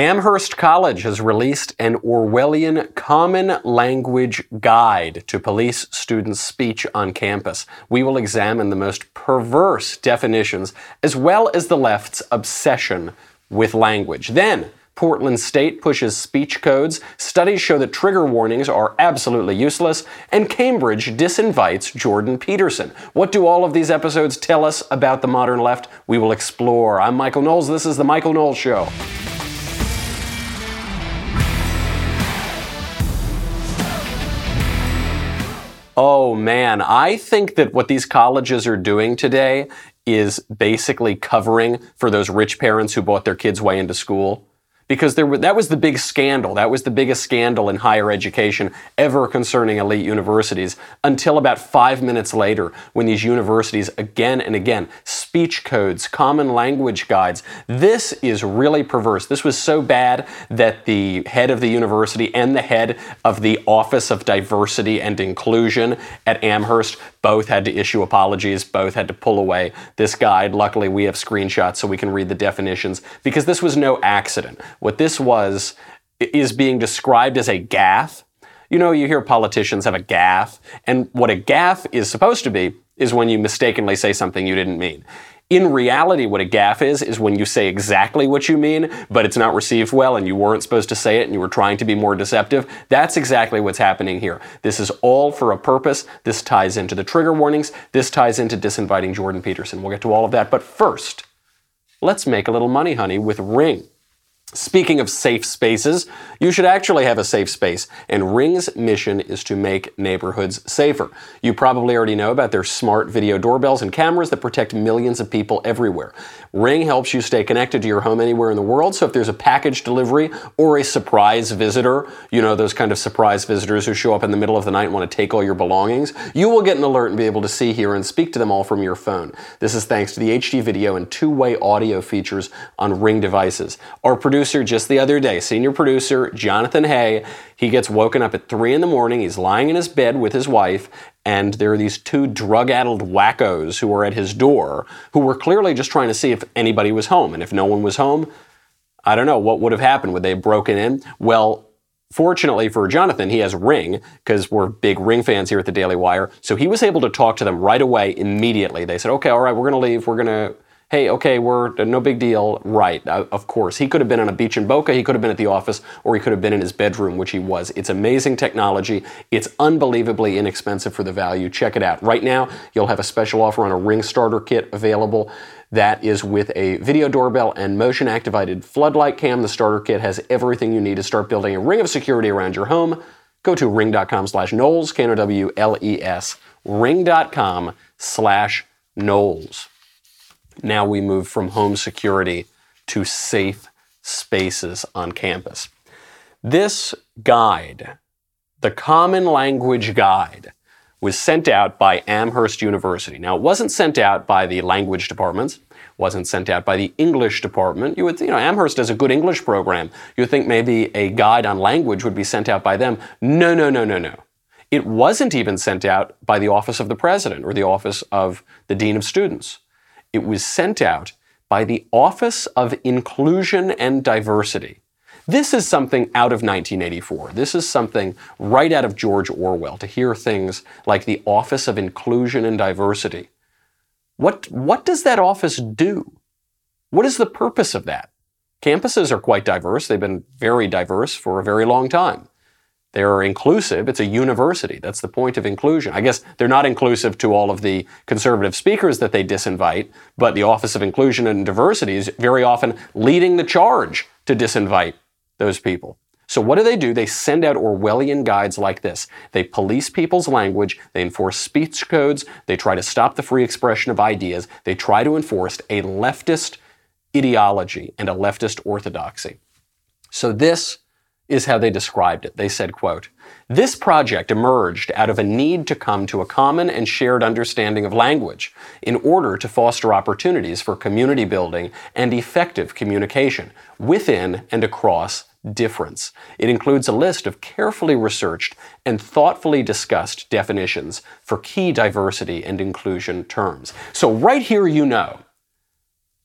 Amherst College has released an Orwellian common language guide to police students' speech on campus. We will examine the most perverse definitions as well as the left's obsession with language. Then, Portland State pushes speech codes, studies show that trigger warnings are absolutely useless, and Cambridge disinvites Jordan Peterson. What do all of these episodes tell us about the modern left? We will explore. I'm Michael Knowles. This is The Michael Knowles Show. Oh man, I think that what these colleges are doing today is basically covering for those rich parents who bought their kids way into school because there that was the big scandal. That was the biggest scandal in higher education ever concerning elite universities until about five minutes later when these universities again and again, speech codes, common language guides. This is really perverse. This was so bad that the head of the university and the head of the Office of Diversity and Inclusion at Amherst both had to issue apologies, both had to pull away this guide. Luckily, we have screenshots so we can read the definitions because this was no accident. What this was is being described as a gaffe. You know, you hear politicians have a gaffe, and what a gaffe is supposed to be is when you mistakenly say something you didn't mean. In reality, what a gaffe is, is when you say exactly what you mean, but it's not received well and you weren't supposed to say it and you were trying to be more deceptive. That's exactly what's happening here. This is all for a purpose. This ties into the trigger warnings. This ties into disinviting Jordan Peterson. We'll get to all of that. But first, let's make a little money, honey, with Ring. Speaking of safe spaces, you should actually have a safe space, and Ring's mission is to make neighborhoods safer. You probably already know about their smart video doorbells and cameras that protect millions of people everywhere. Ring helps you stay connected to your home anywhere in the world, so if there's a package delivery or a surprise visitor, you know, those kind of surprise visitors who show up in the middle of the night and want to take all your belongings, you will get an alert and be able to see, hear, and speak to them all from your phone. This is thanks to the HD video and two way audio features on Ring devices. Our producer just the other day, senior producer Jonathan Hay, he gets woken up at 3 in the morning. He's lying in his bed with his wife, and there are these two drug addled wackos who were at his door who were clearly just trying to see if anybody was home. And if no one was home, I don't know what would have happened. Would they have broken in? Well, Fortunately for Jonathan, he has Ring, because we're big Ring fans here at the Daily Wire. So he was able to talk to them right away, immediately. They said, okay, all right, we're going to leave. We're going to hey, okay, we're no big deal. Right, uh, of course. He could have been on a beach in Boca, he could have been at the office, or he could have been in his bedroom, which he was. It's amazing technology. It's unbelievably inexpensive for the value. Check it out. Right now, you'll have a special offer on a Ring Starter Kit available. That is with a video doorbell and motion activated floodlight cam. The starter kit has everything you need to start building a ring of security around your home. Go to ring.com slash Knowles, K N O W L E S, ring.com slash Knowles. Now we move from home security to safe spaces on campus. This guide, the Common Language Guide, was sent out by Amherst University. Now, it wasn't sent out by the language departments, wasn't sent out by the English department. You would, you know, Amherst has a good English program. You would think maybe a guide on language would be sent out by them. No, no, no, no, no. It wasn't even sent out by the office of the president or the office of the dean of students. It was sent out by the Office of Inclusion and Diversity. This is something out of 1984. This is something right out of George Orwell to hear things like the Office of Inclusion and Diversity. What, what does that office do? What is the purpose of that? Campuses are quite diverse. They've been very diverse for a very long time. They're inclusive. It's a university. That's the point of inclusion. I guess they're not inclusive to all of the conservative speakers that they disinvite, but the Office of Inclusion and Diversity is very often leading the charge to disinvite those people. So what do they do? They send out Orwellian guides like this. They police people's language, they enforce speech codes, they try to stop the free expression of ideas, they try to enforce a leftist ideology and a leftist orthodoxy. So this is how they described it. They said, quote, this project emerged out of a need to come to a common and shared understanding of language in order to foster opportunities for community building and effective communication within and across difference. It includes a list of carefully researched and thoughtfully discussed definitions for key diversity and inclusion terms. So right here you know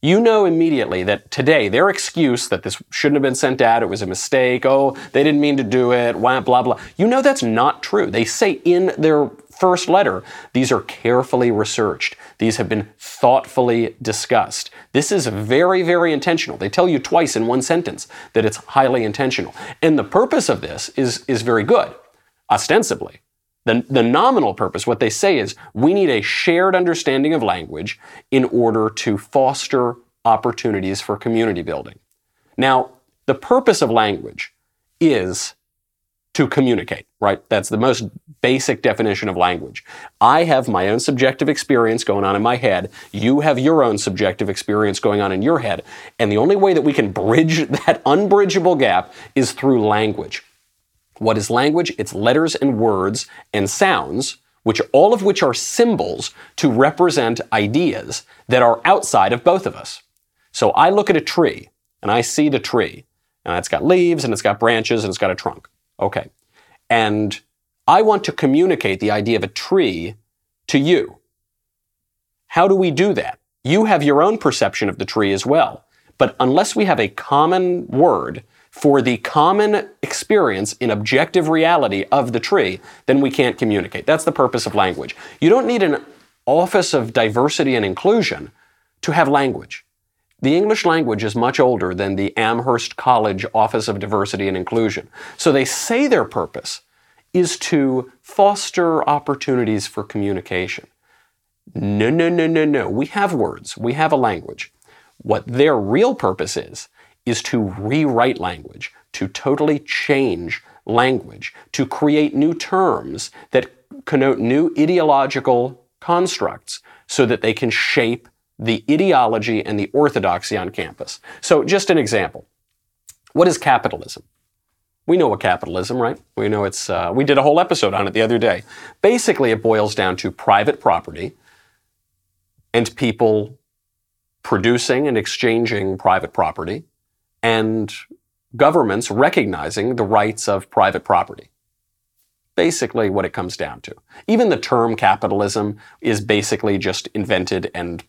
you know immediately that today their excuse that this shouldn't have been sent out, it was a mistake, oh, they didn't mean to do it, blah, blah, blah. You know that's not true. They say in their first letter, these are carefully researched. These have been thoughtfully discussed. This is very, very intentional. They tell you twice in one sentence that it's highly intentional. And the purpose of this is, is very good, ostensibly. The, the nominal purpose, what they say is we need a shared understanding of language in order to foster opportunities for community building. Now, the purpose of language is to communicate, right? That's the most basic definition of language. I have my own subjective experience going on in my head. You have your own subjective experience going on in your head. And the only way that we can bridge that unbridgeable gap is through language. What is language? It's letters and words and sounds, which all of which are symbols to represent ideas that are outside of both of us. So I look at a tree and I see the tree, and it's got leaves and it's got branches and it's got a trunk. Okay. And I want to communicate the idea of a tree to you. How do we do that? You have your own perception of the tree as well. But unless we have a common word for the common experience in objective reality of the tree, then we can't communicate. That's the purpose of language. You don't need an Office of Diversity and Inclusion to have language. The English language is much older than the Amherst College Office of Diversity and Inclusion. So they say their purpose is to foster opportunities for communication. No, no, no, no, no. We have words, we have a language. What their real purpose is, is to rewrite language, to totally change language, to create new terms that connote new ideological constructs so that they can shape the ideology and the orthodoxy on campus. So, just an example. What is capitalism? We know what capitalism, right? We know it's, uh, we did a whole episode on it the other day. Basically, it boils down to private property and people producing and exchanging private property and governments recognizing the rights of private property basically what it comes down to. Even the term capitalism is basically just invented and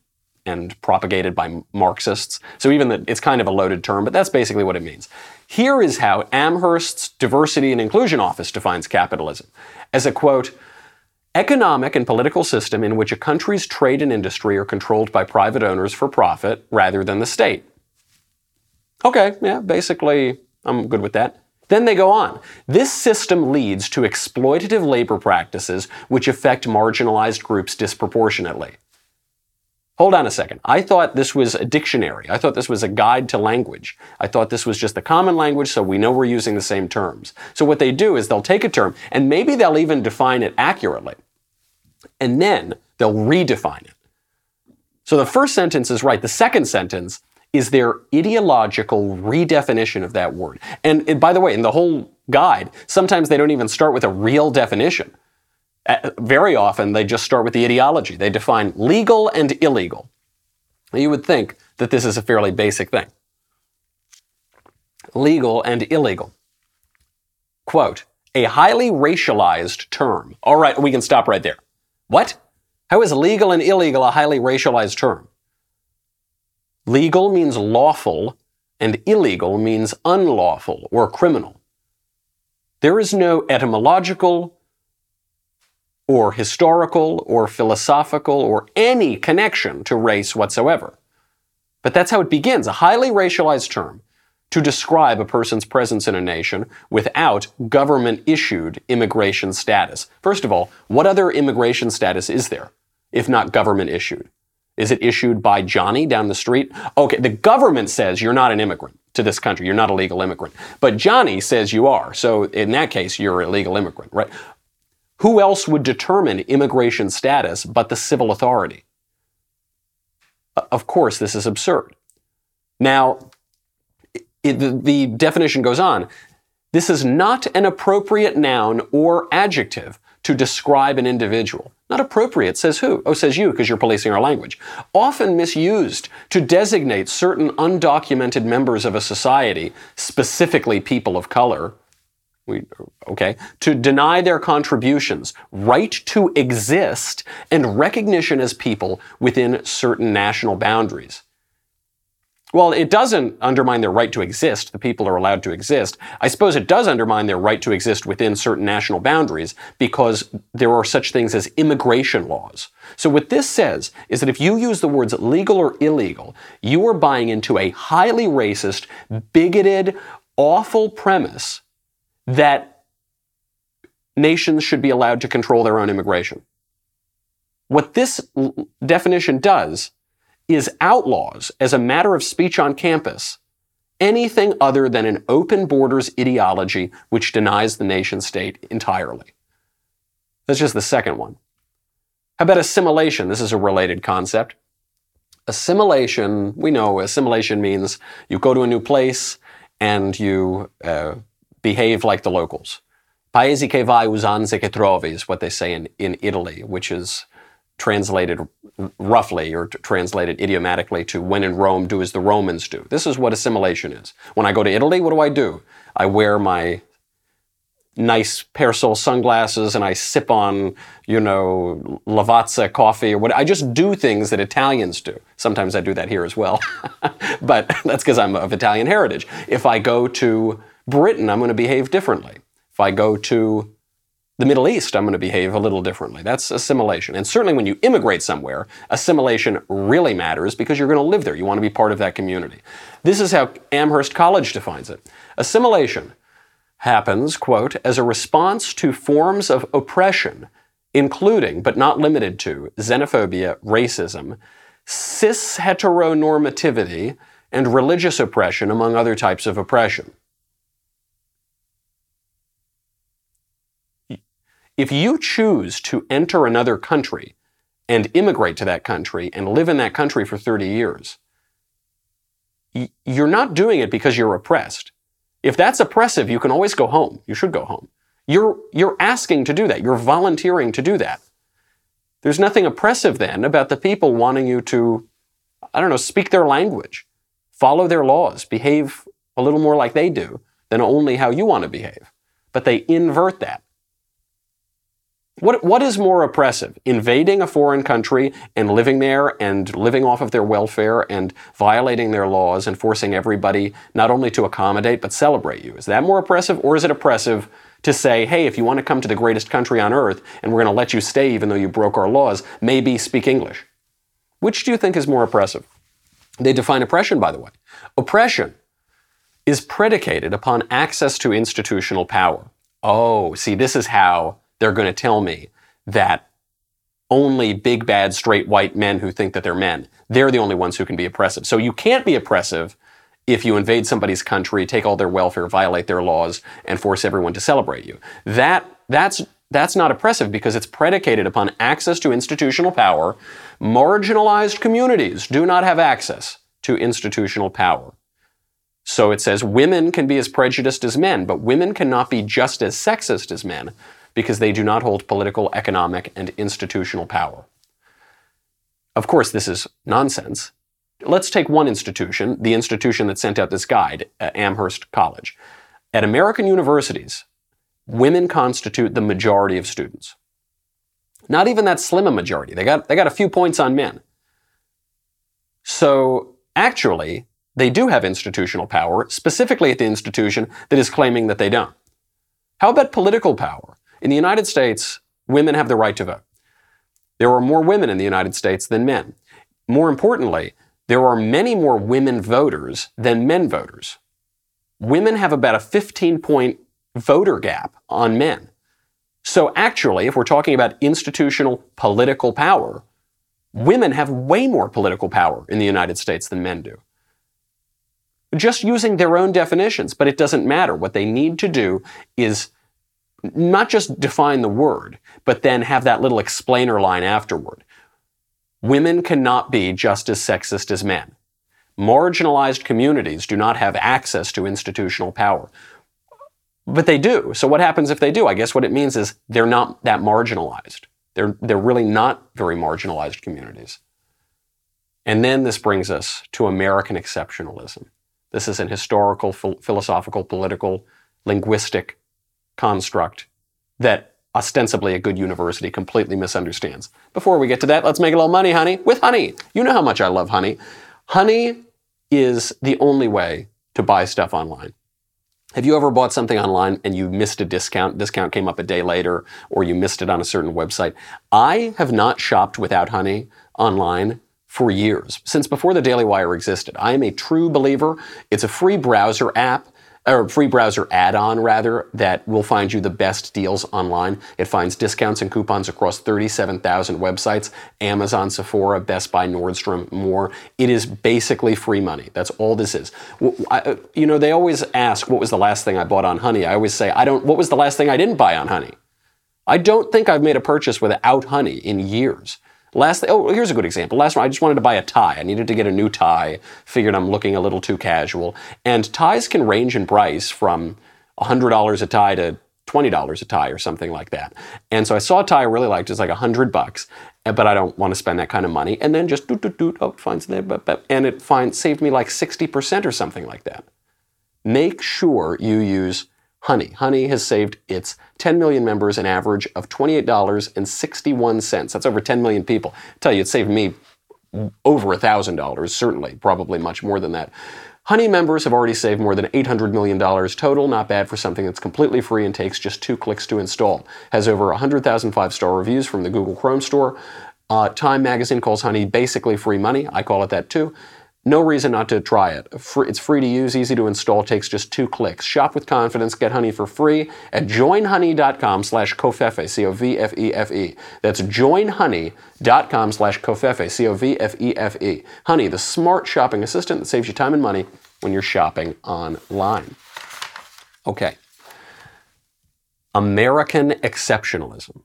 and propagated by Marxists. So even that it's kind of a loaded term, but that's basically what it means. Here is how Amherst's Diversity and Inclusion Office defines capitalism as a quote, economic and political system in which a country's trade and industry are controlled by private owners for profit rather than the state. Okay, yeah, basically, I'm good with that. Then they go on. This system leads to exploitative labor practices which affect marginalized groups disproportionately. Hold on a second. I thought this was a dictionary. I thought this was a guide to language. I thought this was just the common language so we know we're using the same terms. So what they do is they'll take a term and maybe they'll even define it accurately. And then they'll redefine it. So the first sentence is right. The second sentence is their ideological redefinition of that word. And, and by the way, in the whole guide, sometimes they don't even start with a real definition. Uh, very often, they just start with the ideology. They define legal and illegal. You would think that this is a fairly basic thing. Legal and illegal. Quote, a highly racialized term. All right, we can stop right there. What? How is legal and illegal a highly racialized term? Legal means lawful, and illegal means unlawful or criminal. There is no etymological or historical or philosophical or any connection to race whatsoever. But that's how it begins a highly racialized term to describe a person's presence in a nation without government issued immigration status. First of all, what other immigration status is there if not government issued? Is it issued by Johnny down the street? Okay, the government says you're not an immigrant to this country. You're not a legal immigrant. But Johnny says you are. So in that case, you're a legal immigrant, right? Who else would determine immigration status but the civil authority? Uh, of course, this is absurd. Now, it, the, the definition goes on. This is not an appropriate noun or adjective to describe an individual. Not appropriate says who? Oh, says you because you're policing our language. Often misused to designate certain undocumented members of a society, specifically people of color, we, okay, to deny their contributions, right to exist, and recognition as people within certain national boundaries. Well, it doesn't undermine their right to exist. The people are allowed to exist. I suppose it does undermine their right to exist within certain national boundaries because there are such things as immigration laws. So what this says is that if you use the words legal or illegal, you are buying into a highly racist, bigoted, awful premise that nations should be allowed to control their own immigration. What this definition does is outlaws as a matter of speech on campus anything other than an open borders ideology which denies the nation state entirely. That's just the second one. How about assimilation? This is a related concept. Assimilation, we know assimilation means you go to a new place and you uh, behave like the locals. Paesi che vai usanze che trovi is what they say in, in Italy, which is translated roughly or translated idiomatically to when in Rome, do as the Romans do. This is what assimilation is. When I go to Italy, what do I do? I wear my nice Persol sunglasses and I sip on, you know, Lavazza coffee or what. I just do things that Italians do. Sometimes I do that here as well. but that's because I'm of Italian heritage. If I go to Britain, I'm going to behave differently. If I go to the Middle East, I'm going to behave a little differently. That's assimilation. And certainly when you immigrate somewhere, assimilation really matters because you're going to live there. You want to be part of that community. This is how Amherst College defines it. Assimilation happens, quote, as a response to forms of oppression, including, but not limited to, xenophobia, racism, cis heteronormativity, and religious oppression, among other types of oppression. If you choose to enter another country and immigrate to that country and live in that country for 30 years, you're not doing it because you're oppressed. If that's oppressive, you can always go home. You should go home. You're, you're asking to do that. You're volunteering to do that. There's nothing oppressive then about the people wanting you to, I don't know, speak their language, follow their laws, behave a little more like they do than only how you want to behave. But they invert that. What, what is more oppressive? Invading a foreign country and living there and living off of their welfare and violating their laws and forcing everybody not only to accommodate but celebrate you? Is that more oppressive or is it oppressive to say, hey, if you want to come to the greatest country on earth and we're going to let you stay even though you broke our laws, maybe speak English? Which do you think is more oppressive? They define oppression, by the way. Oppression is predicated upon access to institutional power. Oh, see, this is how they're going to tell me that only big, bad, straight white men who think that they're men, they're the only ones who can be oppressive. So you can't be oppressive if you invade somebody's country, take all their welfare, violate their laws, and force everyone to celebrate you. That, that's, that's not oppressive because it's predicated upon access to institutional power. Marginalized communities do not have access to institutional power. So it says women can be as prejudiced as men, but women cannot be just as sexist as men because they do not hold political, economic, and institutional power. Of course, this is nonsense. Let's take one institution, the institution that sent out this guide, uh, Amherst College. At American universities, women constitute the majority of students. Not even that slim a majority. They got, they got a few points on men. So actually, they do have institutional power, specifically at the institution that is claiming that they don't. How about political power? In the United States, women have the right to vote. There are more women in the United States than men. More importantly, there are many more women voters than men voters. Women have about a 15 point voter gap on men. So actually, if we're talking about institutional political power, women have way more political power in the United States than men do. Just using their own definitions, but it doesn't matter. What they need to do is not just define the word, but then have that little explainer line afterward. Women cannot be just as sexist as men. Marginalized communities do not have access to institutional power. But they do. So what happens if they do? I guess what it means is they're not that marginalized. They're, they're really not very marginalized communities. And then this brings us to American exceptionalism. This is an historical, philosophical, political, linguistic construct that ostensibly a good university completely misunderstands. Before we get to that, let's make a little money, honey, with honey. You know how much I love honey. Honey is the only way to buy stuff online. Have you ever bought something online and you missed a discount? Discount came up a day later, or you missed it on a certain website. I have not shopped without Honey online for years, since before the Daily Wire existed. I am a true believer. It's a free browser app or free browser add-on rather that will find you the best deals online. It finds discounts and coupons across 37,000 websites, Amazon, Sephora, Best Buy, Nordstrom, more. It is basically free money. That's all this is. Uh, you know, they always ask what was the last thing I bought on Honey. I always say I don't what was the last thing I didn't buy on Honey? I don't think I've made a purchase without Honey in years. Last, oh, here's a good example. Last one, I just wanted to buy a tie. I needed to get a new tie. Figured I'm looking a little too casual. And ties can range in price from $100 a tie to $20 a tie or something like that. And so I saw a tie I really liked. It's like 100 bucks, eh, but I don't want to spend that kind of money. And then just doot, doot, doot, oh, finds there, and it saved me like 60% or something like that. Make sure you use Honey. Honey has saved its 10 million members an average of $28.61. That's over 10 million people. I tell you, it saved me over $1,000, certainly, probably much more than that. Honey members have already saved more than $800 million total, not bad for something that's completely free and takes just two clicks to install. Has over 100,000 five star reviews from the Google Chrome store. Uh, Time magazine calls Honey basically free money. I call it that too. No reason not to try it. It's free to use, easy to install, takes just two clicks. Shop with confidence, get honey for free at joinhoney.com slash covfefe, C-O-V-F-E-F-E. That's joinhoney.com slash covfefe, C-O-V-F-E-F-E. Honey, the smart shopping assistant that saves you time and money when you're shopping online. Okay. American exceptionalism.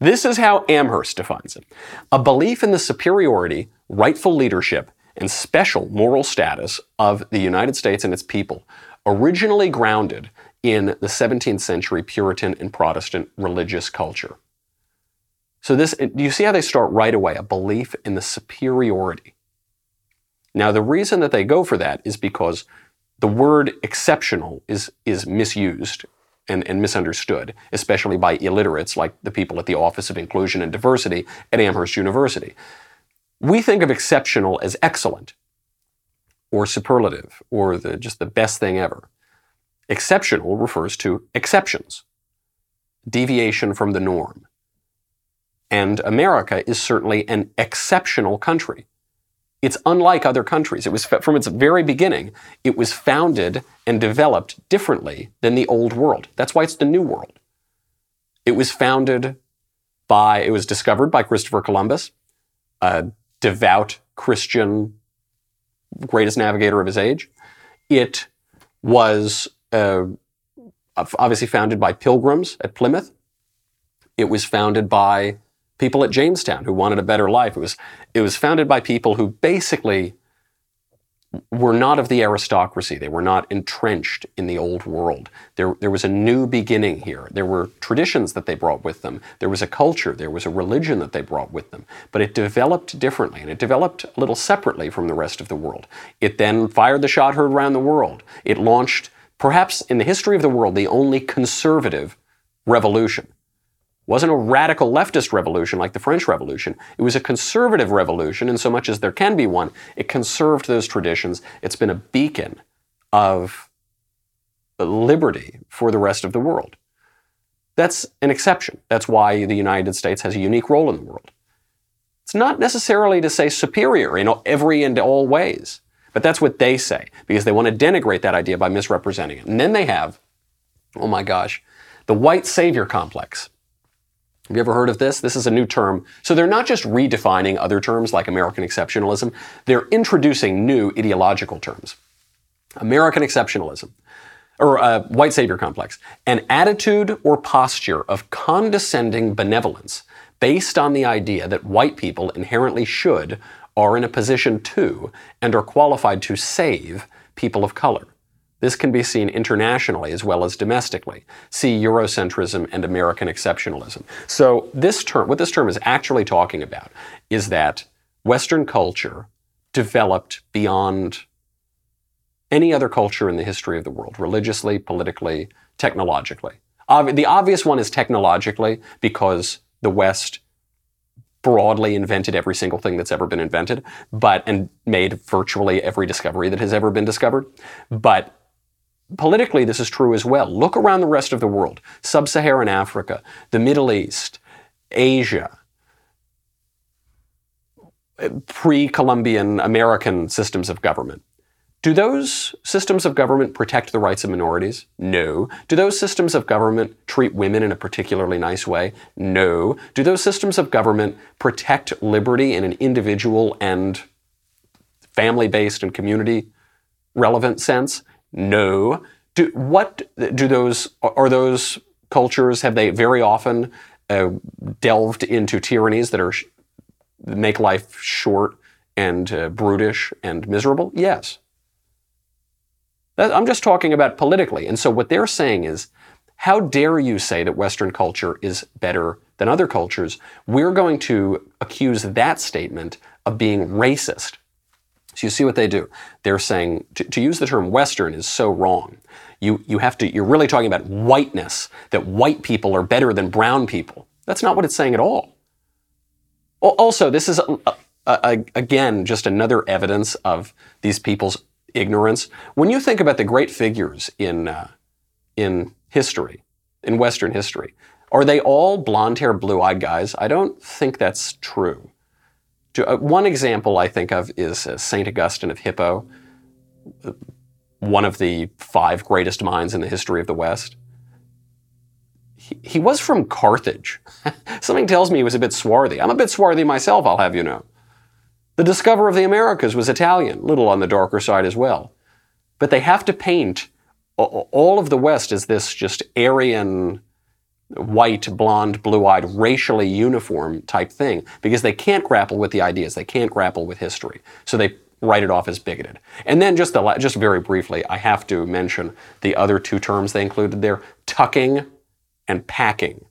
This is how Amherst defines it. A belief in the superiority, rightful leadership, and special moral status of the United States and its people, originally grounded in the 17th century Puritan and Protestant religious culture. So this, do you see how they start right away, a belief in the superiority. Now, the reason that they go for that is because the word exceptional is, is misused and, and, misunderstood, especially by illiterates like the people at the Office of Inclusion and Diversity at Amherst University. We think of exceptional as excellent or superlative or the, just the best thing ever. Exceptional refers to exceptions, deviation from the norm. And America is certainly an exceptional country. It's unlike other countries. It was from its very beginning, it was founded and developed differently than the old world. That's why it's the new world. It was founded by, it was discovered by Christopher Columbus, a devout Christian, greatest navigator of his age. It was uh, obviously founded by pilgrims at Plymouth. It was founded by people at Jamestown who wanted a better life. It was, it was founded by people who basically were not of the aristocracy. They were not entrenched in the old world. There, there was a new beginning here. There were traditions that they brought with them. There was a culture. There was a religion that they brought with them. But it developed differently, and it developed a little separately from the rest of the world. It then fired the shot heard around the world. It launched, perhaps in the history of the world, the only conservative revolution wasn't a radical leftist revolution like the French Revolution. It was a conservative revolution, in so much as there can be one. It conserved those traditions. It's been a beacon of liberty for the rest of the world. That's an exception. That's why the United States has a unique role in the world. It's not necessarily to say superior in every and all ways, but that's what they say because they want to denigrate that idea by misrepresenting it. And then they have, oh my gosh, the white savior complex. Have you ever heard of this? This is a new term. So they're not just redefining other terms like American exceptionalism, they're introducing new ideological terms. American exceptionalism, or uh, white savior complex, an attitude or posture of condescending benevolence based on the idea that white people inherently should, are in a position to, and are qualified to save people of color. This can be seen internationally as well as domestically. See Eurocentrism and American exceptionalism. So this term, what this term is actually talking about is that Western culture developed beyond any other culture in the history of the world, religiously, politically, technologically. the obvious one is technologically because the West broadly invented every single thing that's ever been invented, but and made virtually every discovery that has ever been discovered. But politically, this is true as well. Look around the rest of the world sub Saharan Africa, the Middle East, Asia, pre Columbian American systems of government. Do those systems of government protect the rights of minorities? No. Do those systems of government treat women in a particularly nice way? No. Do those systems of government protect liberty in an individual and family based and community relevant sense? No. Do, what do those, are those cultures, have they very often uh, delved into tyrannies that are, make life short and uh, brutish and miserable? Yes. I'm just talking about politically. And so what they're saying is, how dare you say that Western culture is better than other cultures? We're going to accuse that statement of being racist. So you see what they do. They're saying to, to, use the term Western is so wrong. You, you have to, you're really talking about whiteness, that white people are better than brown people. That's not what it's saying at all. Also, this is, a, a, a, again, just another evidence of these people's ignorance. When you think about the great figures in, uh, in history, in Western history, are they all blonde haired, blue eyed guys? I don't think that's true. Uh, one example I think of is uh, St. Augustine of Hippo, one of the five greatest minds in the history of the West. He, he was from Carthage. Something tells me he was a bit swarthy. I'm a bit swarthy myself, I'll have you know. The discoverer of the Americas was Italian, little on the darker side as well. But they have to paint all of the West as this just Aryan, white, blonde, blue eyed, racially uniform type thing because they can't grapple with the ideas. They can't grapple with history. So they write it off as bigoted. And then just, the, just very briefly, I have to mention the other two terms they included there tucking and packing.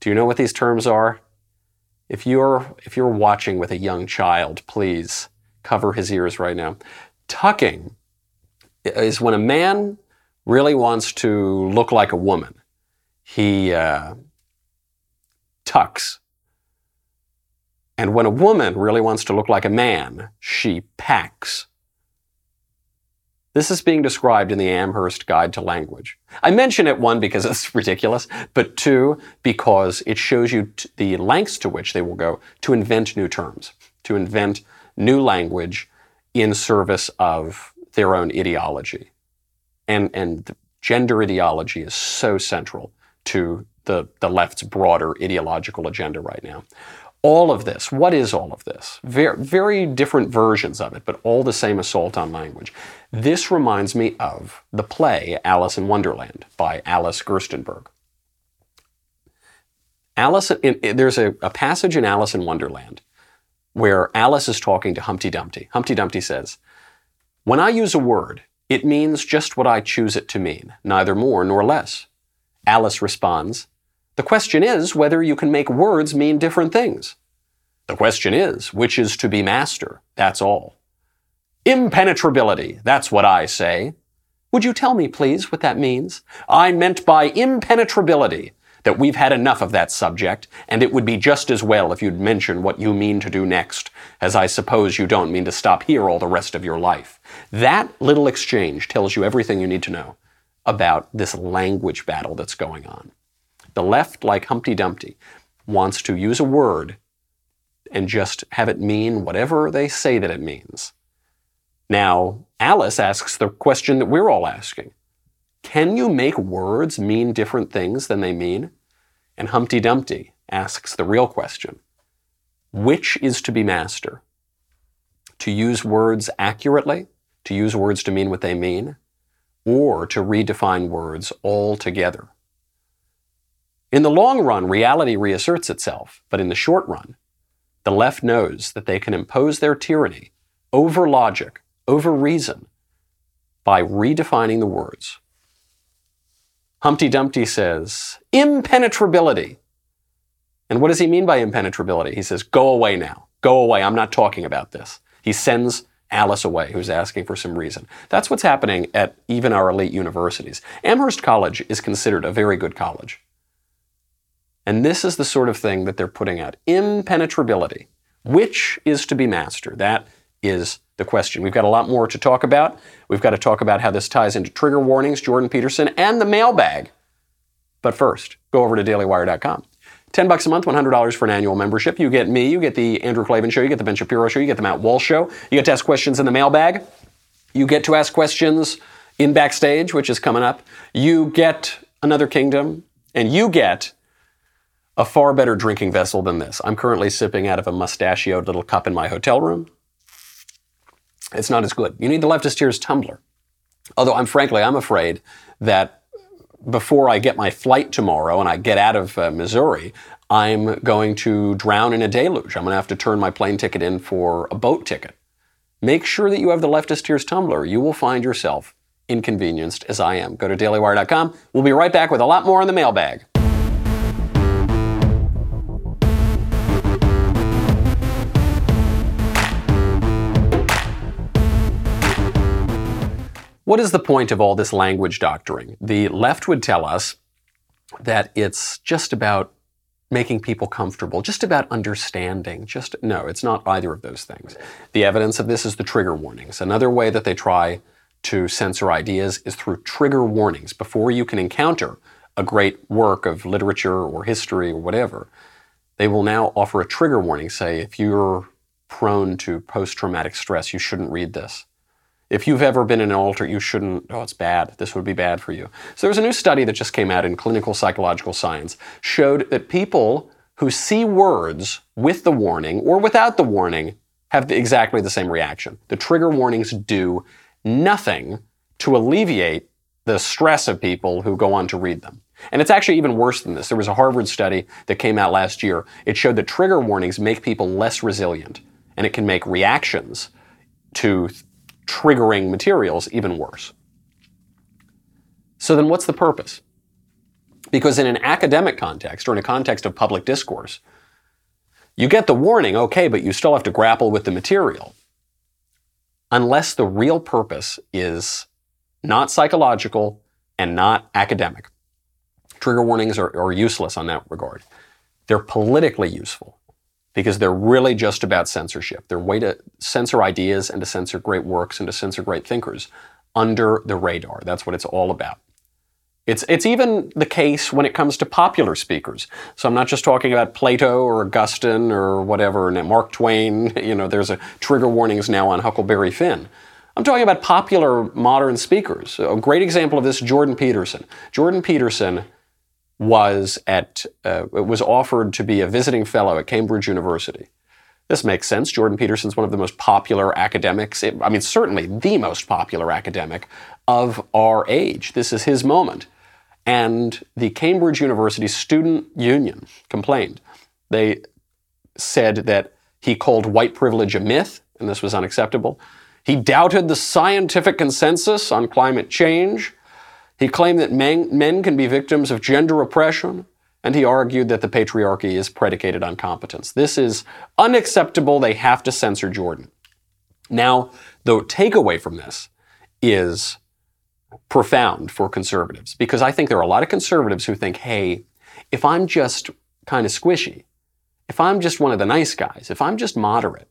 Do you know what these terms are? If you're, if you're watching with a young child, please cover his ears right now. Tucking is when a man really wants to look like a woman. He uh, tucks. And when a woman really wants to look like a man, she packs. This is being described in the Amherst Guide to Language. I mention it, one, because it's ridiculous, but two, because it shows you t- the lengths to which they will go to invent new terms, to invent new language in service of their own ideology. And, and gender ideology is so central to the, the left's broader ideological agenda right now all of this. What is all of this? Very, very different versions of it, but all the same assault on language. This reminds me of the play Alice in Wonderland by Alice Gerstenberg. Alice, in, in, there's a, a passage in Alice in Wonderland where Alice is talking to Humpty Dumpty. Humpty Dumpty says, When I use a word, it means just what I choose it to mean, neither more nor less. Alice responds, the question is whether you can make words mean different things. The question is, which is to be master? That's all. Impenetrability, that's what I say. Would you tell me, please, what that means? I meant by impenetrability that we've had enough of that subject, and it would be just as well if you'd mention what you mean to do next, as I suppose you don't mean to stop here all the rest of your life. That little exchange tells you everything you need to know about this language battle that's going on. The left, like Humpty Dumpty, wants to use a word and just have it mean whatever they say that it means. Now, Alice asks the question that we're all asking Can you make words mean different things than they mean? And Humpty Dumpty asks the real question Which is to be master? To use words accurately, to use words to mean what they mean, or to redefine words altogether? In the long run, reality reasserts itself, but in the short run, the left knows that they can impose their tyranny over logic, over reason, by redefining the words. Humpty Dumpty says, impenetrability. And what does he mean by impenetrability? He says, go away now. Go away. I'm not talking about this. He sends Alice away, who's asking for some reason. That's what's happening at even our elite universities. Amherst College is considered a very good college. And this is the sort of thing that they're putting out impenetrability. Which is to be mastered? That is the question. We've got a lot more to talk about. We've got to talk about how this ties into trigger warnings, Jordan Peterson, and the mailbag. But first, go over to dailywire.com. 10 bucks a month, $100 for an annual membership. You get me, you get the Andrew Klavan show, you get the Ben Shapiro show, you get the Matt Walsh show. You get to ask questions in the mailbag. You get to ask questions in backstage, which is coming up. You get another kingdom, and you get a far better drinking vessel than this. I'm currently sipping out of a mustachioed little cup in my hotel room. It's not as good. You need the leftist tears tumbler. Although I'm frankly, I'm afraid that before I get my flight tomorrow and I get out of uh, Missouri, I'm going to drown in a deluge. I'm going to have to turn my plane ticket in for a boat ticket. Make sure that you have the leftist tears tumbler. You will find yourself inconvenienced as I am. Go to dailywire.com. We'll be right back with a lot more in the mailbag. What is the point of all this language doctoring? The left would tell us that it's just about making people comfortable, just about understanding. Just no, it's not either of those things. The evidence of this is the trigger warnings. Another way that they try to censor ideas is through trigger warnings. Before you can encounter a great work of literature or history or whatever, they will now offer a trigger warning. Say, if you're prone to post traumatic stress, you shouldn't read this. If you've ever been in an altar, you shouldn't, oh, it's bad. This would be bad for you. So there's a new study that just came out in Clinical Psychological Science, showed that people who see words with the warning or without the warning have exactly the same reaction. The trigger warnings do nothing to alleviate the stress of people who go on to read them. And it's actually even worse than this. There was a Harvard study that came out last year. It showed that trigger warnings make people less resilient, and it can make reactions to triggering materials even worse. So then what's the purpose? Because in an academic context or in a context of public discourse, you get the warning, okay, but you still have to grapple with the material. Unless the real purpose is not psychological and not academic. Trigger warnings are, are useless on that regard. They're politically useful because they're really just about censorship. They're a way to censor ideas and to censor great works and to censor great thinkers under the radar. That's what it's all about. It's, it's even the case when it comes to popular speakers. So I'm not just talking about Plato or Augustine or whatever, and Mark Twain. You know, there's a trigger warnings now on Huckleberry Finn. I'm talking about popular modern speakers. A great example of this, Jordan Peterson. Jordan Peterson was at uh, was offered to be a visiting fellow at Cambridge University. This makes sense. Jordan Peterson's one of the most popular academics. I mean, certainly the most popular academic of our age. This is his moment. And the Cambridge University Student Union complained. They said that he called white privilege a myth, and this was unacceptable. He doubted the scientific consensus on climate change. He claimed that men, men can be victims of gender oppression, and he argued that the patriarchy is predicated on competence. This is unacceptable. They have to censor Jordan. Now, the takeaway from this is profound for conservatives because I think there are a lot of conservatives who think, hey, if I'm just kind of squishy, if I'm just one of the nice guys, if I'm just moderate,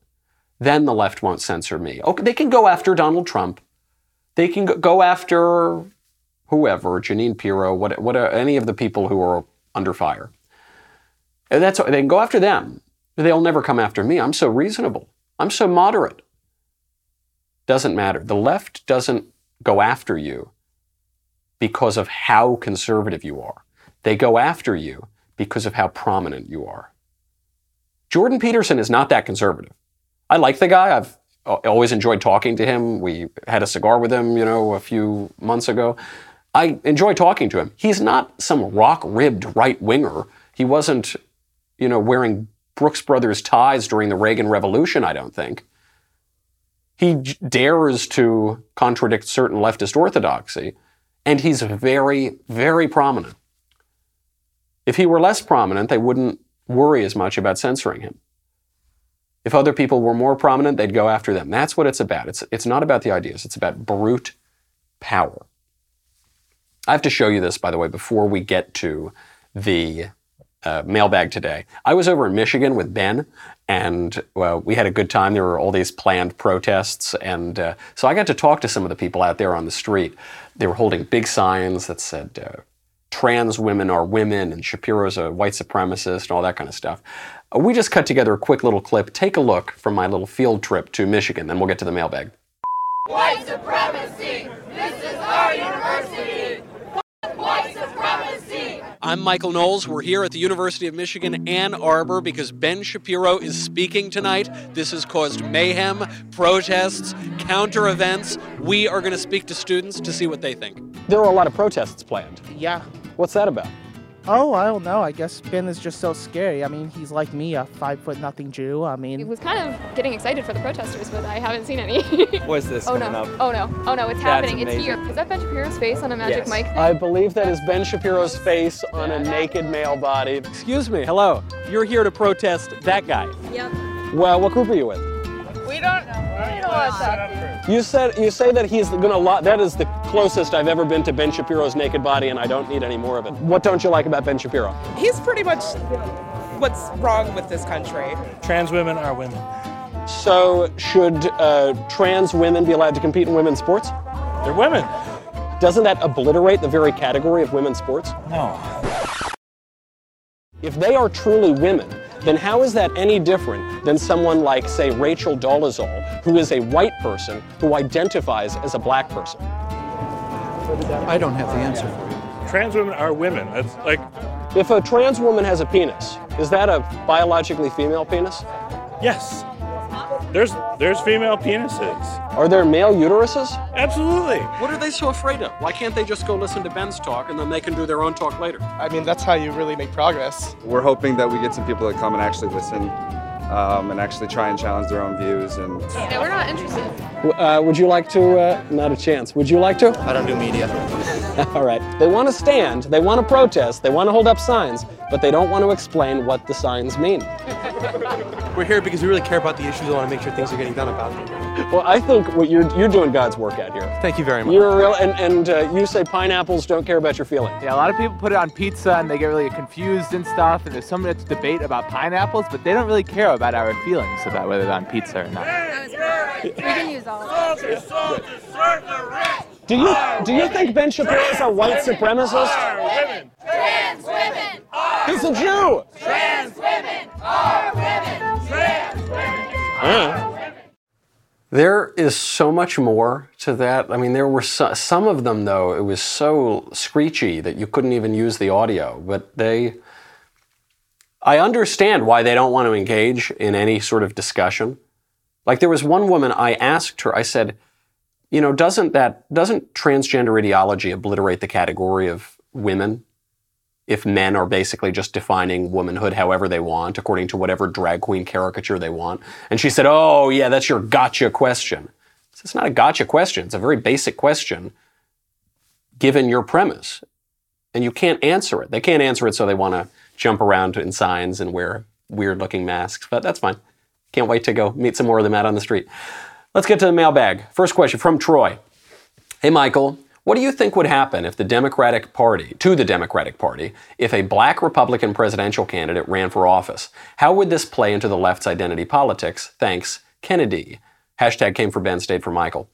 then the left won't censor me. Okay, they can go after Donald Trump. They can go after whoever, Jeanine Pirro, what, what, any of the people who are under fire. And that's they can go after them. They'll never come after me. I'm so reasonable. I'm so moderate. Doesn't matter. The left doesn't go after you because of how conservative you are. They go after you because of how prominent you are. Jordan Peterson is not that conservative. I like the guy. I've always enjoyed talking to him. We had a cigar with him, you know, a few months ago. I enjoy talking to him. He's not some rock ribbed right winger. He wasn't, you know, wearing Brooks Brothers ties during the Reagan Revolution, I don't think. He dares to contradict certain leftist orthodoxy, and he's very, very prominent. If he were less prominent, they wouldn't worry as much about censoring him. If other people were more prominent, they'd go after them. That's what it's about. It's, it's not about the ideas, it's about brute power. I have to show you this, by the way, before we get to the uh, mailbag today. I was over in Michigan with Ben, and we had a good time. There were all these planned protests, and uh, so I got to talk to some of the people out there on the street. They were holding big signs that said, uh, "Trans women are women," and Shapiro's a white supremacist, and all that kind of stuff. Uh, we just cut together a quick little clip. Take a look from my little field trip to Michigan, then we'll get to the mailbag. White supremacy! This is our university! White supremacy! I'm Michael Knowles. We're here at the University of Michigan, Ann Arbor, because Ben Shapiro is speaking tonight. This has caused mayhem, protests, counter events. We are going to speak to students to see what they think. There are a lot of protests planned. Yeah. What's that about? Oh, I don't know. I guess Ben is just so scary. I mean, he's like me, a five foot nothing Jew. I mean, mean, was kind of getting excited for the protesters, but I haven't seen any. What's this oh no! up? Oh no! Oh no! It's That's happening! It's amazing. here. Is that Ben Shapiro's face on a magic Yes. mic? Thing? I believe that is Ben Shapiro's face on a naked male body. Excuse me, hello. You're here to protest that guy. Yep. Well, what group are you with? We don't. We don't want to talk to you. You said you say that he's gonna. Lo- that is the closest I've ever been to Ben Shapiro's naked body, and I don't need any more of it. What don't you like about Ben Shapiro? he's pretty much what's wrong with this country. Trans women are women. So, should uh, trans women be allowed to compete in women's sports? They're women. Doesn't that obliterate the very category of women's sports? No. If they are truly women, then how is that any different than someone like, say, Rachel Dolezal, who is a white person who identifies as a black person? I don't have the answer for you. Trans women are women. That's like, If a trans woman has a penis, is that a biologically female penis? yes. There's there's female penises. Are there male uteruses? Absolutely. What are they so afraid of? Why can't they just go listen to Ben's talk and then they can do their own talk later? I mean, that's how you really make progress. We're hoping that we get some people that come and actually listen um, and actually try and challenge their own views. And Yeah, we're not interested. Uh, would you like to? Uh, not a chance. Would you like to? I don't do media. All right. They want to stand, they want to protest, they want to hold up signs, but they don't want to explain what the signs mean. We're here because we really care about the issues and want to make sure things are getting done about them. Well, I think what you're you're doing God's work out here. Thank you very much. You're a real, and, and uh, you say pineapples don't care about your feelings. Yeah, a lot of people put it on pizza and they get really confused and stuff. And there's so much debate about pineapples, but they don't really care about our feelings about whether they're on pizza or not. We can use all of it. Do you do you think Ben Shapiro is a white supremacist? women. Trans women! He's a Jew. Trans women There is so much more to that. I mean, there were so, some of them, though, it was so screechy that you couldn't even use the audio. But they, I understand why they don't want to engage in any sort of discussion. Like there was one woman, I asked her, I said, you know, doesn't that, doesn't transgender ideology obliterate the category of women? If men are basically just defining womanhood however they want, according to whatever drag queen caricature they want. And she said, Oh, yeah, that's your gotcha question. It's not a gotcha question. It's a very basic question given your premise. And you can't answer it. They can't answer it, so they want to jump around in signs and wear weird looking masks, but that's fine. Can't wait to go meet some more of them out on the street. Let's get to the mailbag. First question from Troy. Hey, Michael, what do you think would happen if the Democratic Party, to the Democratic Party, if a black Republican presidential candidate ran for office? How would this play into the left's identity politics? Thanks, Kennedy. Hashtag came for Ben, stayed for Michael.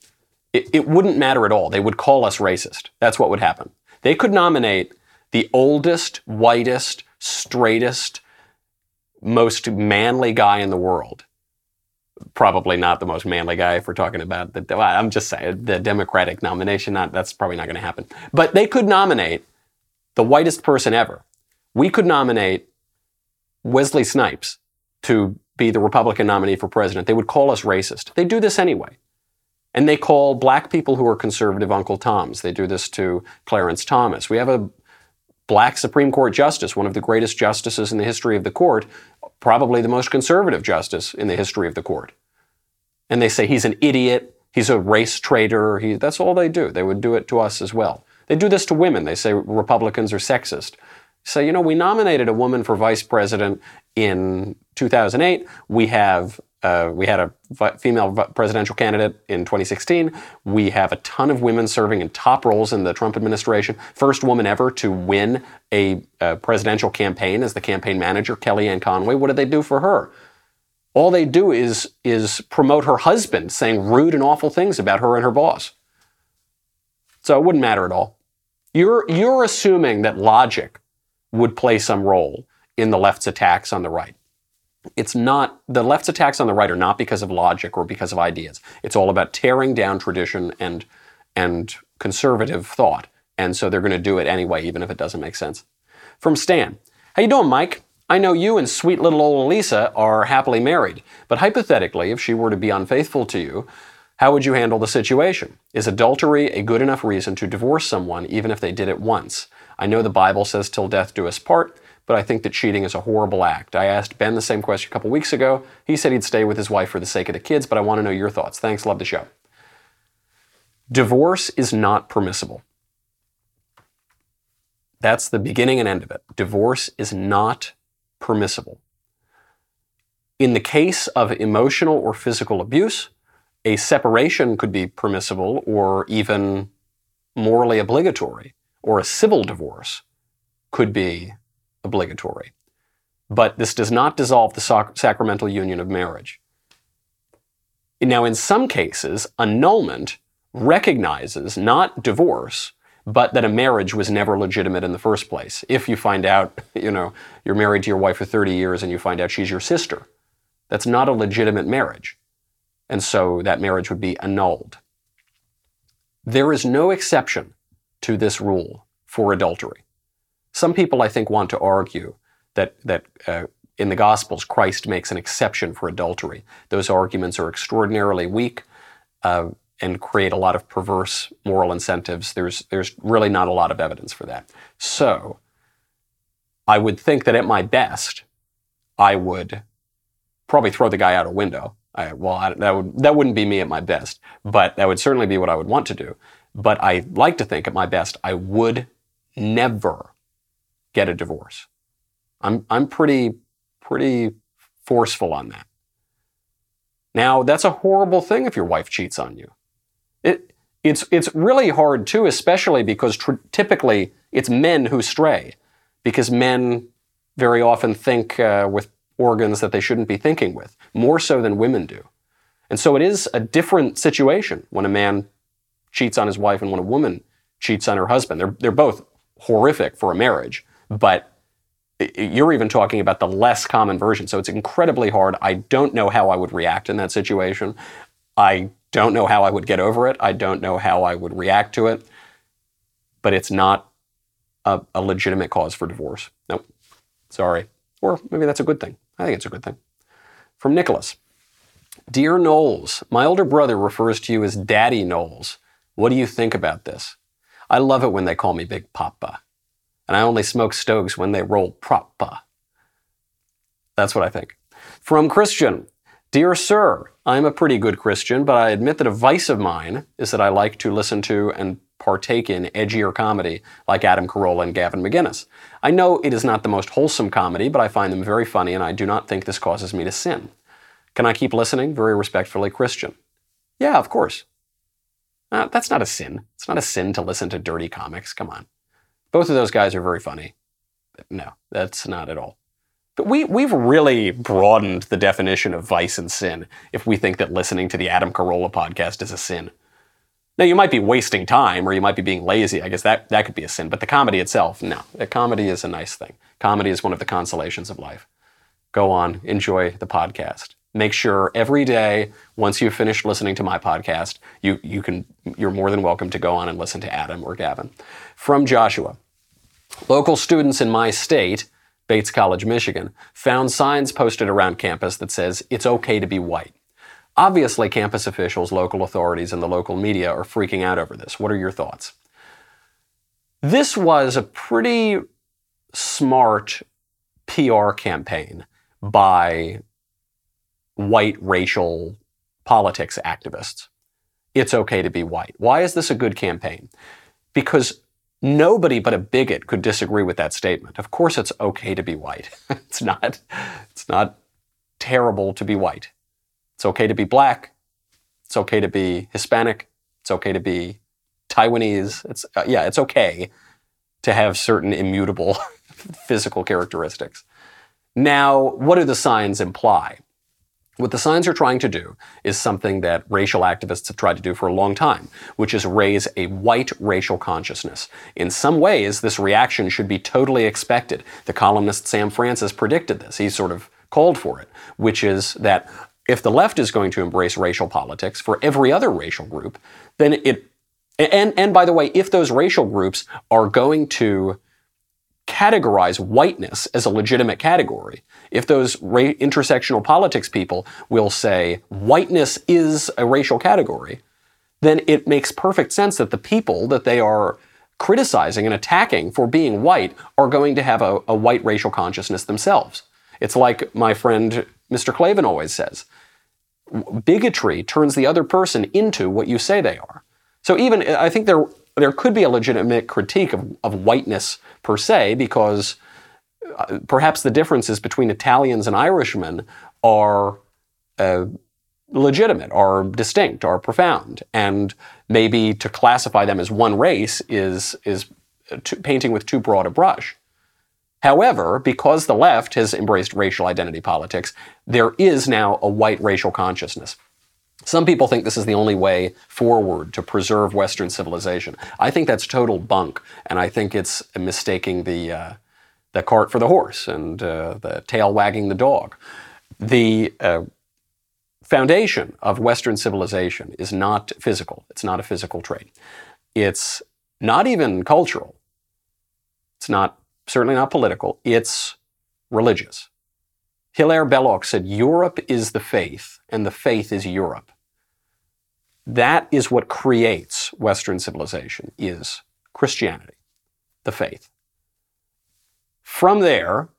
It, it wouldn't matter at all. They would call us racist. That's what would happen. They could nominate the oldest, whitest, straightest, most manly guy in the world probably not the most manly guy if we're talking about the. I'm just saying the Democratic nomination. Not that's probably not going to happen. But they could nominate the whitest person ever. We could nominate Wesley Snipes to be the Republican nominee for president. They would call us racist. They do this anyway. And they call black people who are conservative Uncle Toms. They do this to Clarence Thomas. We have a black Supreme Court justice, one of the greatest justices in the history of the court, probably the most conservative justice in the history of the court. And they say he's an idiot, he's a race traitor, he, that's all they do. They would do it to us as well. They do this to women. They say Republicans are sexist. Say, you know, we nominated a woman for vice president in 2008. We have uh, we had a female presidential candidate in 2016. We have a ton of women serving in top roles in the Trump administration. First woman ever to win a, uh presidential campaign as the campaign manager, Kellyanne Conway. What did they do for her? All they do is is promote her husband, saying rude and awful things about her and her boss. So it wouldn't matter at all. You're you're assuming that logic would play some role in the left's attacks on the right. It's not the left's attacks on the right are not because of logic or because of ideas. It's all about tearing down tradition and and conservative thought. And so they're going to do it anyway, even if it doesn't make sense. From Stan, how you doing, Mike? I know you and sweet little old Lisa are happily married, but hypothetically, if she were to be unfaithful to you, how would you handle the situation? Is adultery a good enough reason to divorce someone even if they did it once? I know the Bible says till death do us part, but I think that cheating is a horrible act. I asked Ben the same question a couple weeks ago. He said he'd stay with his wife for the sake of the kids, but I want to know your thoughts. Thanks, love the show. Divorce is not permissible. That's the beginning and end of it. Divorce is not permissible. In the case of emotional or physical abuse, a separation could be permissible or even morally obligatory, or a civil divorce could be obligatory. But this does not dissolve the sac- sacramental union of marriage. Now, in some cases, annulment recognizes not divorce, but that a marriage was never legitimate in the first place. If you find out, you know, you're married to your wife for 30 years and you find out she's your sister, that's not a legitimate marriage. And so that marriage would be annulled. There is no exception to this rule for adultery. Some people, I think, want to argue that, that uh, in the Gospels, Christ makes an exception for adultery. Those arguments are extraordinarily weak uh, and create a lot of perverse moral incentives. There's, there's really not a lot of evidence for that. So I would think that at my best, I would probably throw the guy out a window. I, well, I, that would that wouldn't be me at my best, but that would certainly be what I would want to do. But I like to think at my best, I would never get a divorce. I'm I'm pretty pretty forceful on that. Now, that's a horrible thing if your wife cheats on you. It it's it's really hard too, especially because tr- typically it's men who stray, because men very often think uh, with organs that they shouldn't be thinking with, more so than women do. And so it is a different situation when a man cheats on his wife and when a woman cheats on her husband. They're, they're both horrific for a marriage, but you're even talking about the less common version. So it's incredibly hard. I don't know how I would react in that situation. I don't know how I would get over it. I don't know how I would react to it. But it's not a, a legitimate cause for divorce. Nope. Sorry. Or maybe that's a good thing. I think it's a good thing. From Nicholas Dear Knowles, my older brother refers to you as Daddy Knowles. What do you think about this? I love it when they call me Big Papa. And I only smoke stoves when they roll propa. That's what I think. From Christian Dear Sir, I'm a pretty good Christian, but I admit that a vice of mine is that I like to listen to and partake in edgier comedy like Adam Carolla and Gavin McInnes. I know it is not the most wholesome comedy, but I find them very funny and I do not think this causes me to sin. Can I keep listening? Very respectfully, Christian. Yeah, of course. Uh, that's not a sin. It's not a sin to listen to dirty comics. Come on. Both of those guys are very funny. No, that's not at all. But we, we've really broadened the definition of vice and sin if we think that listening to the Adam Carolla podcast is a sin. Now, you might be wasting time or you might be being lazy. I guess that, that could be a sin. But the comedy itself, no. The comedy is a nice thing. Comedy is one of the consolations of life. Go on, enjoy the podcast. Make sure every day, once you've finished listening to my podcast, you, you can, you're more than welcome to go on and listen to Adam or Gavin. From Joshua Local students in my state, Bates College, Michigan, found signs posted around campus that says it's okay to be white. Obviously, campus officials, local authorities, and the local media are freaking out over this. What are your thoughts? This was a pretty smart PR campaign by white racial politics activists. It's okay to be white. Why is this a good campaign? Because nobody but a bigot could disagree with that statement. Of course it's okay to be white. it's not it's not terrible to be white. It's okay to be black. It's okay to be Hispanic. It's okay to be Taiwanese. It's uh, yeah, it's okay to have certain immutable physical characteristics. Now, what do the signs imply? What the signs are trying to do is something that racial activists have tried to do for a long time, which is raise a white racial consciousness. In some ways, this reaction should be totally expected. The columnist Sam Francis predicted this. He sort of called for it, which is that if the left is going to embrace racial politics for every other racial group, then it and and by the way, if those racial groups are going to categorize whiteness as a legitimate category, if those ra- intersectional politics people will say whiteness is a racial category, then it makes perfect sense that the people that they are criticizing and attacking for being white are going to have a, a white racial consciousness themselves. It's like my friend Mr. Clavin always says bigotry turns the other person into what you say they are. So even I think there there could be a legitimate critique of, of whiteness per se because uh, perhaps the differences between Italians and Irishmen are uh, legitimate, are distinct, are profound, and maybe to classify them as one race is is too, painting with too broad a brush. However, because the left has embraced racial identity politics, there is now a white racial consciousness. Some people think this is the only way forward to preserve Western civilization. I think that's total bunk, and I think it's mistaking the uh, the cart for the horse and uh, the tail wagging the dog. The uh, foundation of Western civilization is not physical. It's not a physical trait. It's not even cultural. It's not certainly not political. It's religious. Hilaire Belloc said, Europe is the faith, and the faith is Europe. That is what creates Western civilization, is Christianity, the faith. From there,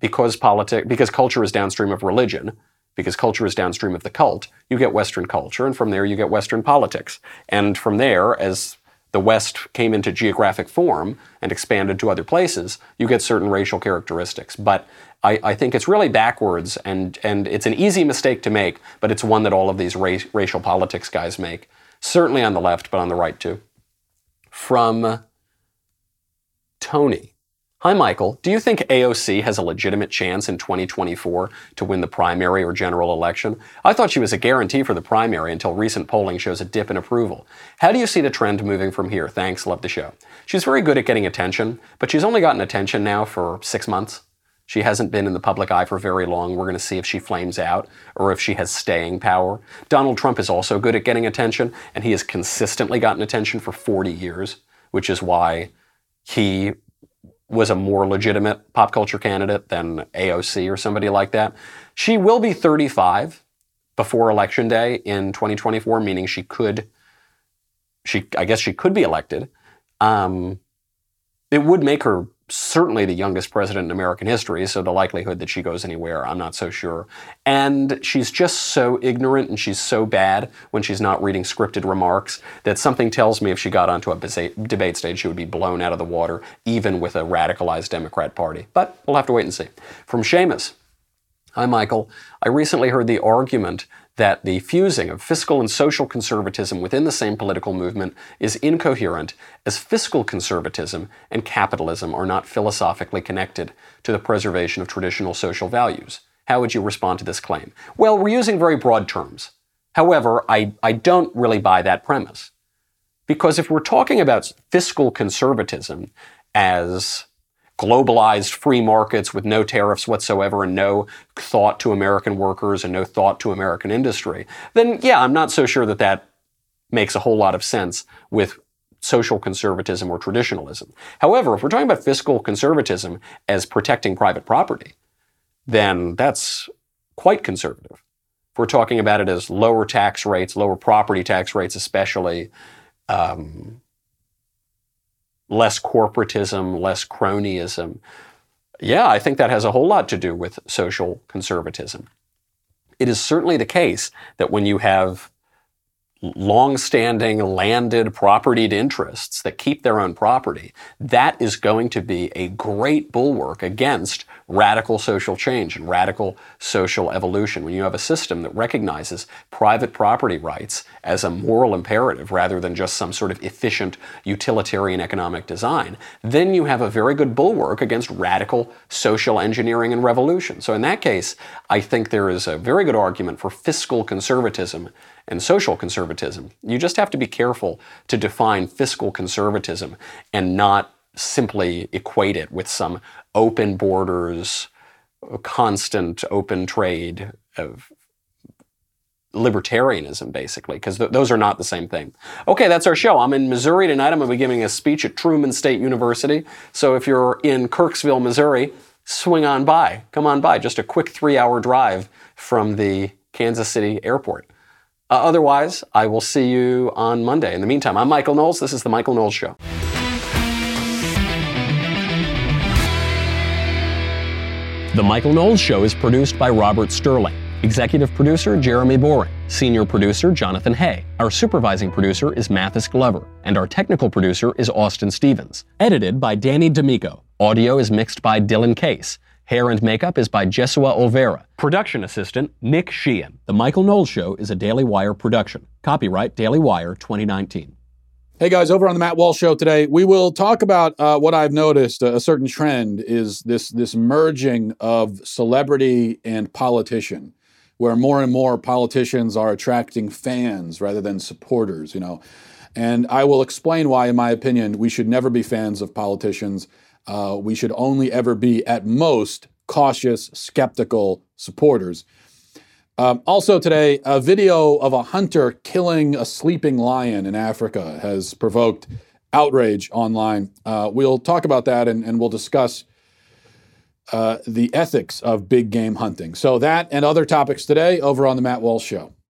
because politic, because culture is downstream of religion, because culture is downstream of the cult, you get Western culture, and from there you get Western politics. And from there, as the West came into geographic form and expanded to other places, you get certain racial characteristics. But I, I, think it's really backwards, and, and it's an easy mistake to make, but it's one that all of these race, racial politics guys make. Certainly on the left, but on the right too. From Tony. Hi, Michael. Do you think AOC has a legitimate chance in 2024 to win the primary or general election? I thought she was a guarantee for the primary until recent polling shows a dip in approval. How do you see the trend moving from here? Thanks, love the show. She's very good at getting attention, but she's only gotten attention now for six months. She hasn't been in the public eye for very long. We're going to see if she flames out or if she has staying power. Donald Trump is also good at getting attention, and he has consistently gotten attention for 40 years, which is why he was a more legitimate pop culture candidate than AOC or somebody like that. She will be 35 before election day in 2024, meaning she could, she I guess she could be elected. Um, it would make her certainly the youngest president in American history, so the likelihood that she goes anywhere, I'm not so sure. And she's just so ignorant and she's so bad when she's not reading scripted remarks that something tells me if she got onto a debate stage, she would be blown out of the water, even with a radicalized Democrat Party. But we'll have to wait and see. From Seamus. Hi, Michael. I recently heard the argument that the fusing of fiscal and social conservatism within the same political movement is incoherent, as fiscal conservatism and capitalism are not philosophically connected to the preservation of traditional social values. How would you respond to this claim? Well, we're using very broad terms. However, I, I don't really buy that premise. Because if we're talking about fiscal conservatism as globalized free markets with no tariffs whatsoever and no thought to American workers and no thought to American industry, then yeah, I'm not so sure that that makes a whole lot of sense with social conservatism or traditionalism. However, if we're talking about fiscal conservatism as protecting private property, then that's quite conservative. If we're talking about it as lower tax rates, lower property tax rates, especially, um, less corporatism, less cronyism. Yeah, I think that has a whole lot to do with social conservatism. It is certainly the case that when you have long-standing landed propertied interests that keep their own property, that is going to be a great bulwark against radical social change and radical social evolution. When you have a system that recognizes private property rights as a moral imperative rather than just some sort of efficient utilitarian economic design, then you have a very good bulwark against radical social engineering and revolution. So in that case, I think there is a very good argument for fiscal conservatism and social conservatism. You just have to be careful to define fiscal conservatism and not simply equate it with some open borders, constant open trade of libertarianism, basically, because th- those are not the same thing. Okay, that's our show. I'm in Missouri tonight. I'm going to be giving a speech at Truman State University. So if you're in Kirksville, Missouri, swing on by. Come on by. Just a quick three hour drive from the Kansas City airport. Uh, otherwise, I will see you on Monday. In the meantime, I'm Michael Knowles. This is The Michael Knowles Show. The Michael Knowles Show is produced by Robert Sterling. Executive producer Jeremy Boring. Senior producer Jonathan Hay. Our supervising producer is Mathis Glover. And our technical producer is Austin Stevens. Edited by Danny D'Amico. Audio is mixed by Dylan Case. Hair and makeup is by Jesua Olvera. Production assistant Nick Sheehan. The Michael Knowles Show is a Daily Wire production. Copyright Daily Wire 2019. Hey guys, over on the Matt Walsh Show today, we will talk about uh, what I've noticed. A, a certain trend is this this merging of celebrity and politician, where more and more politicians are attracting fans rather than supporters. You know, and I will explain why, in my opinion, we should never be fans of politicians. Uh, we should only ever be, at most, cautious, skeptical supporters. Um, also, today, a video of a hunter killing a sleeping lion in Africa has provoked outrage online. Uh, we'll talk about that and, and we'll discuss uh, the ethics of big game hunting. So, that and other topics today over on The Matt Walsh Show.